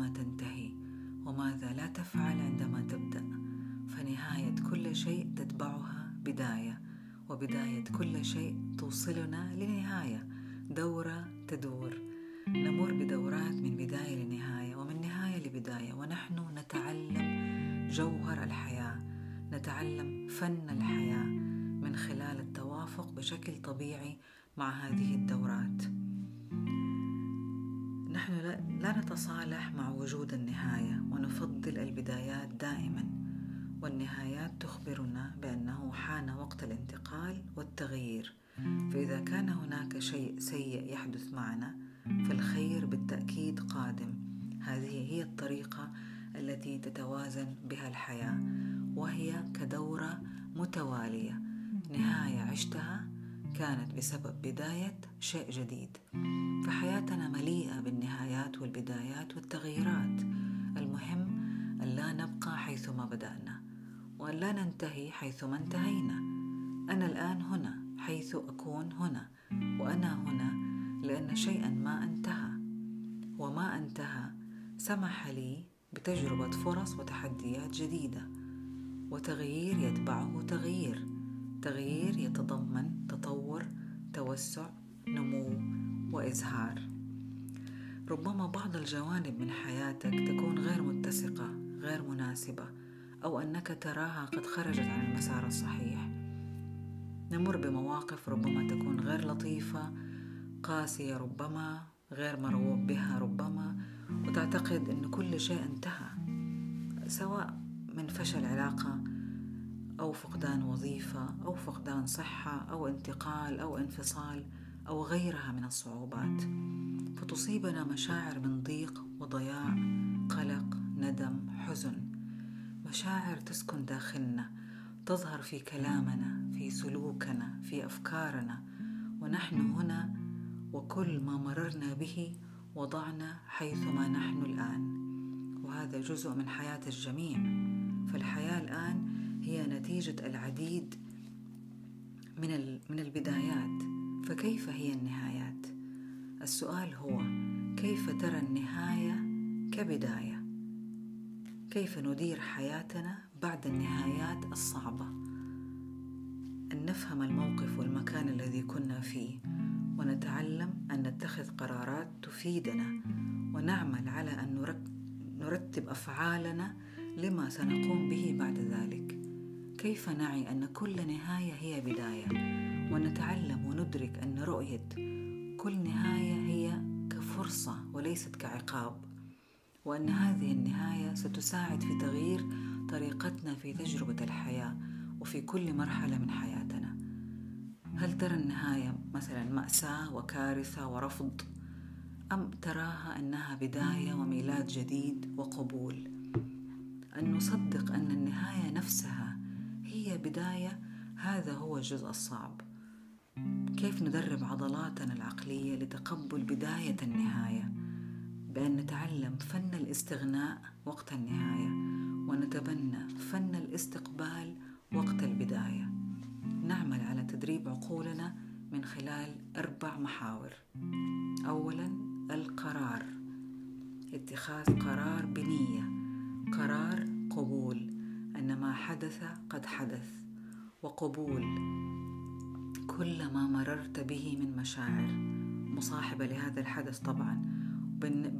عندما تنتهي وماذا لا تفعل عندما تبدأ. فنهاية كل شيء تتبعها بداية وبداية كل شيء توصلنا لنهاية دورة تدور. نمر بدورات من بداية لنهاية ومن نهاية لبداية. ونحن نتعلم جوهر الحياة نتعلم فن الحياة من خلال التوافق بشكل طبيعي مع هذه الدورات. لا نتصالح مع وجود النهاية ونفضل البدايات دائما. والنهايات تخبرنا بأنه حان وقت الانتقال والتغيير. فإذا كان هناك شيء سيء يحدث معنا فالخير بالتأكيد قادم. هذه هي الطريقة التي تتوازن بها الحياة وهي كدورة متوالية. نهاية عشتها كانت بسبب بداية شيء جديد. فحياتنا مليئة بالنهايات والبدايات والتغييرات. المهم أن لا نبقى حيثما بدأنا وأن لا ننتهي حيثما انتهينا. أنا الآن هنا حيث أكون هنا وأنا هنا لأن شيئا ما انتهى. وما انتهى سمح لي بتجربة فرص وتحديات جديدة وتغيير يتبعه تغيير. تغيير يتضمن تطور توسع نمو وإزهار. ربما بعض الجوانب من حياتك تكون غير متسقة غير مناسبة أو أنك تراها قد خرجت عن المسار الصحيح. نمر بمواقف ربما تكون غير لطيفة قاسية ربما غير مرغوب بها ربما وتعتقد إن كل شيء انتهى سواء من فشل علاقة أو فقدان وظيفة أو فقدان صحة أو انتقال أو انفصال أو غيرها من الصعوبات. فتصيبنا مشاعر من ضيق وضياع قلق ندم حزن. مشاعر تسكن داخلنا تظهر في كلامنا في سلوكنا في أفكارنا. ونحن هنا وكل ما مررنا به وضعنا حيثما نحن الآن. وهذا جزء من حياة الجميع. فالحياة الآن هي نتيجة العديد من من البدايات. فكيف هي النهايات؟ السؤال هو كيف ترى النهاية كبداية؟ كيف ندير حياتنا بعد النهايات الصعبة؟ أن نفهم الموقف والمكان الذي كنا فيه ونتعلم أن نتخذ قرارات تفيدنا ونعمل على أن نرتب أفعالنا لما سنقوم به بعد ذلك. كيف نعي أن كل نهاية هي بداية؟ ونتعلم وندرك أن رؤية كل نهاية هي كفرصة وليست كعقاب وأن هذه النهاية ستساعد في تغيير طريقتنا في تجربة الحياة وفي كل مرحلة من حياتنا. هل ترى النهاية مثلا مأساة وكارثة ورفض؟ أم تراها أنها بداية وميلاد جديد وقبول؟ أن نصدق أن النهاية نفسها هي بداية هذا هو الجزء الصعب. كيف ندرب عضلاتنا العقلية لتقبل بداية النهاية؟ بأن نتعلم فن الاستغناء وقت النهاية ونتبنى فن الاستقبال وقت البداية. نعمل على تدريب عقولنا من خلال أربع محاور. اولا القرار. اتخاذ قرار بنية. حدث قد حدث وقبول. كل ما مررت به من مشاعر مصاحبة لهذا الحدث طبعا. بأن,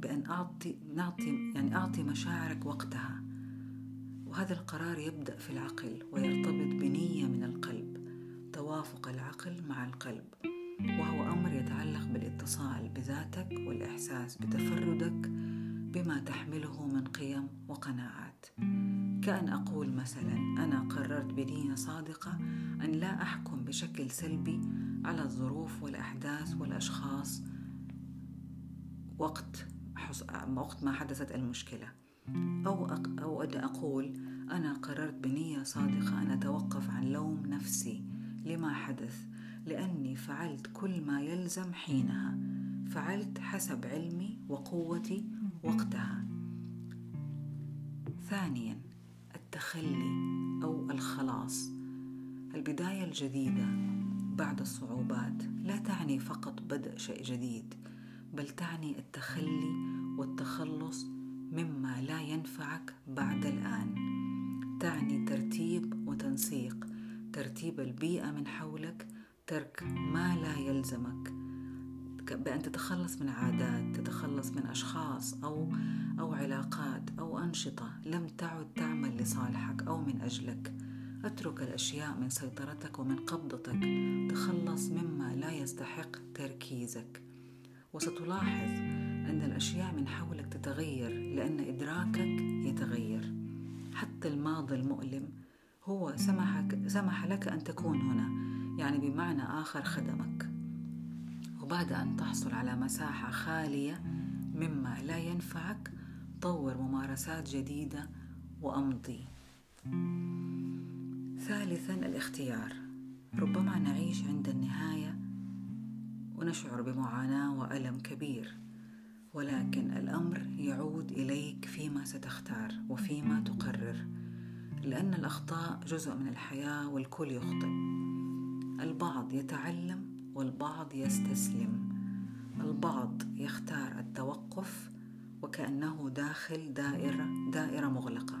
بأن أعطي نعطي يعني أعطي مشاعرك وقتها. وهذا القرار يبدأ في العقل ويرتبط بنية من القلب توافق العقل مع القلب. وهو أمر يتعلق بالاتصال بذاتك والإحساس بتفردك بما تحمله من قيم وقناعات. كأن أقول مثلا أنا قررت بنية صادقة أن لا أحكم بشكل سلبي على الظروف والأحداث والأشخاص وقت وقت ما حدثت المشكلة. أو أو أن أقول أنا قررت بنية صادقة أن أتوقف عن لوم نفسي لما حدث لأني فعلت كل ما يلزم حينها. فعلت حسب علمي وقوتي وقتها. ثانيا التخلي أو الخلاص. البداية الجديدة بعد الصعوبات لا تعني فقط بدء شيء جديد بل تعني التخلي والتخلص مما لا ينفعك بعد الآن. تعني ترتيب وتنسيق ترتيب البيئة من حولك ترك ما لا يلزمك. بأن تتخلص من عادات تتخلص من أشخاص أو أو علاقات أو أنشطة لم تعد تعمل لصالحك أو من أجلك. أترك الأشياء من سيطرتك ومن قبضتك. تخلص مما لا يستحق تركيزك. وستلاحظ أن الأشياء من حولك تتغير لأن إدراكك يتغير. حتى الماضي المؤلم هو سمحك سمح لك أن تكون هنا يعني بمعنى آخر خدمك. وبعد أن تحصل على مساحة خالية مما لا ينفعك طور ممارسات جديدة وأمضي. ثالثا الاختيار. ربما نعيش عند النهاية ونشعر بمعاناة وألم كبير ولكن الأمر يعود إليك فيما ستختار وفيما تقرر لأن الأخطاء جزء من الحياة والكل يخطئ. البعض يتعلم والبعض يستسلم. البعض يختار التوقف وكأنه داخل دائرة دائرة مغلقة.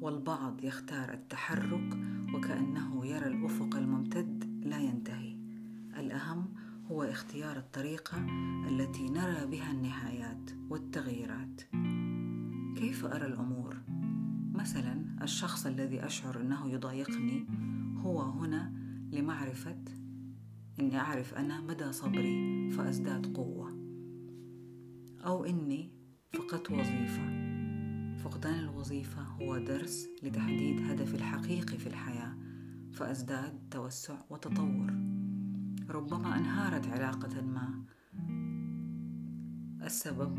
والبعض يختار التحرك وكأنه يرى الأفق الممتد لا ينتهي. الأهم هو اختيار الطريقة التي نرى بها النهايات والتغييرات. كيف أرى الأمور؟ مثلا الشخص الذي أشعر أنه يضايقني هو هنا لمعرفة إني أعرف أنا مدى صبري فأزداد قوة. أو إني فقدت وظيفة. فقدان الوظيفة هو درس لتحديد هدفي الحقيقي في الحياة فأزداد توسع وتطور. ربما أنهارت علاقة ما. السبب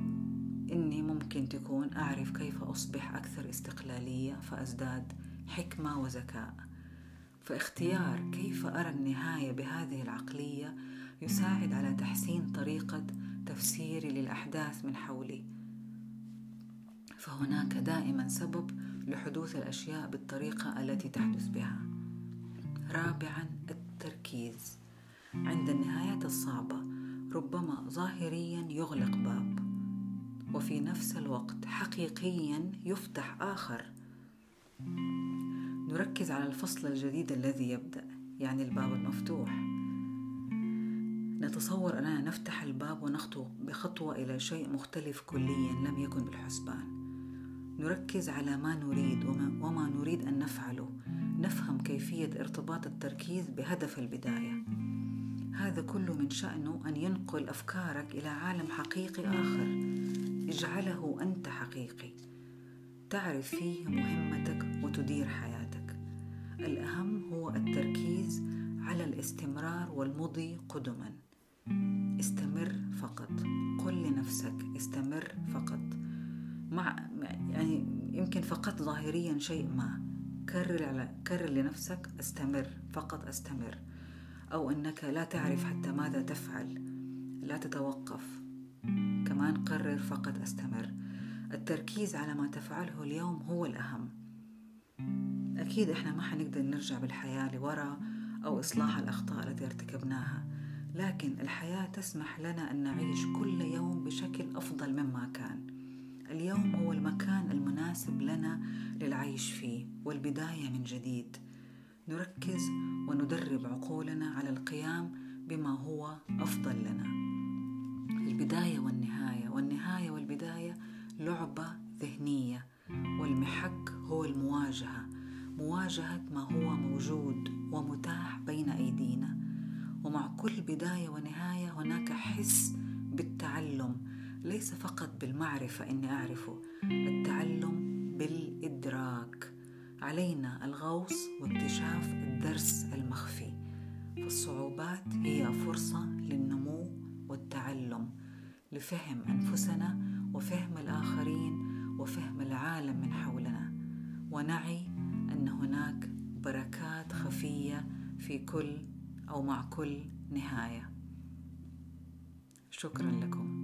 إني ممكن تكون أعرف كيف أصبح أكثر استقلالية فأزداد حكمة وذكاء. فاختيار كيف أرى النهاية بهذه العقلية يساعد على تحسين طريقة تفسيري للأحداث من حولي. فهناك دائما سبب لحدوث الأشياء بالطريقة التي تحدث بها. رابعا التركيز. عند النهايات الصعبة ربما ظاهريا يغلق باب وفي نفس الوقت حقيقيا يفتح آخر. نركز على الفصل الجديد الذي يبدأ يعني الباب المفتوح. نتصور أننا نفتح الباب ونخطو بخطوة إلى شيء مختلف كليا لم يكن بالحسبان. نركز على ما نريد وما, وما نريد أن نفعله. نفهم كيفية ارتباط التركيز بهدف البداية. هذا كله من شأنه أن ينقل أفكارك إلى عالم حقيقي آخر. اجعله أنت حقيقي. تعرف فيه مهمتك وتدير حياتك. الأهم هو التركيز على الاستمرار والمضي قدما. استمر فقط. قل لنفسك استمر فقط. مع يعني يمكن فقط ظاهريا شيء ما. كرر على كرر لنفسك استمر فقط استمر. أو أنك لا تعرف حتى ماذا تفعل. لا تتوقف. كمان قرر فقط استمر. التركيز على ما تفعله اليوم هو الأهم. أكيد إحنا ما حنقدر نرجع بالحياة لورا أو إصلاح الأخطاء التي ارتكبناها لكن الحياة تسمح لنا أن نعيش كل يوم بشكل أفضل مما كان. اليوم هو المكان المناسب لنا للعيش فيه والبداية من جديد. نركز وندرب عقولنا على القيام بما هو أفضل لنا. البداية والنهاية والنهاية والبداية لعبة ذهنية والمحك هو المواجهة. مواجهة ما هو موجود ومتاح بين أيدينا. ومع كل بداية ونهاية هناك حس بالتعلم ليس فقط بالمعرفة إني أعرفه التعلم بالإدراك. علينا الغوص واكتشاف الدرس المخفي. فالصعوبات هي فرصة للنمو والتعلم لفهم أنفسنا وفهم الآخرين وفهم العالم من حولنا. ونعي في كل أو مع كل نهاية. شكرا لكم.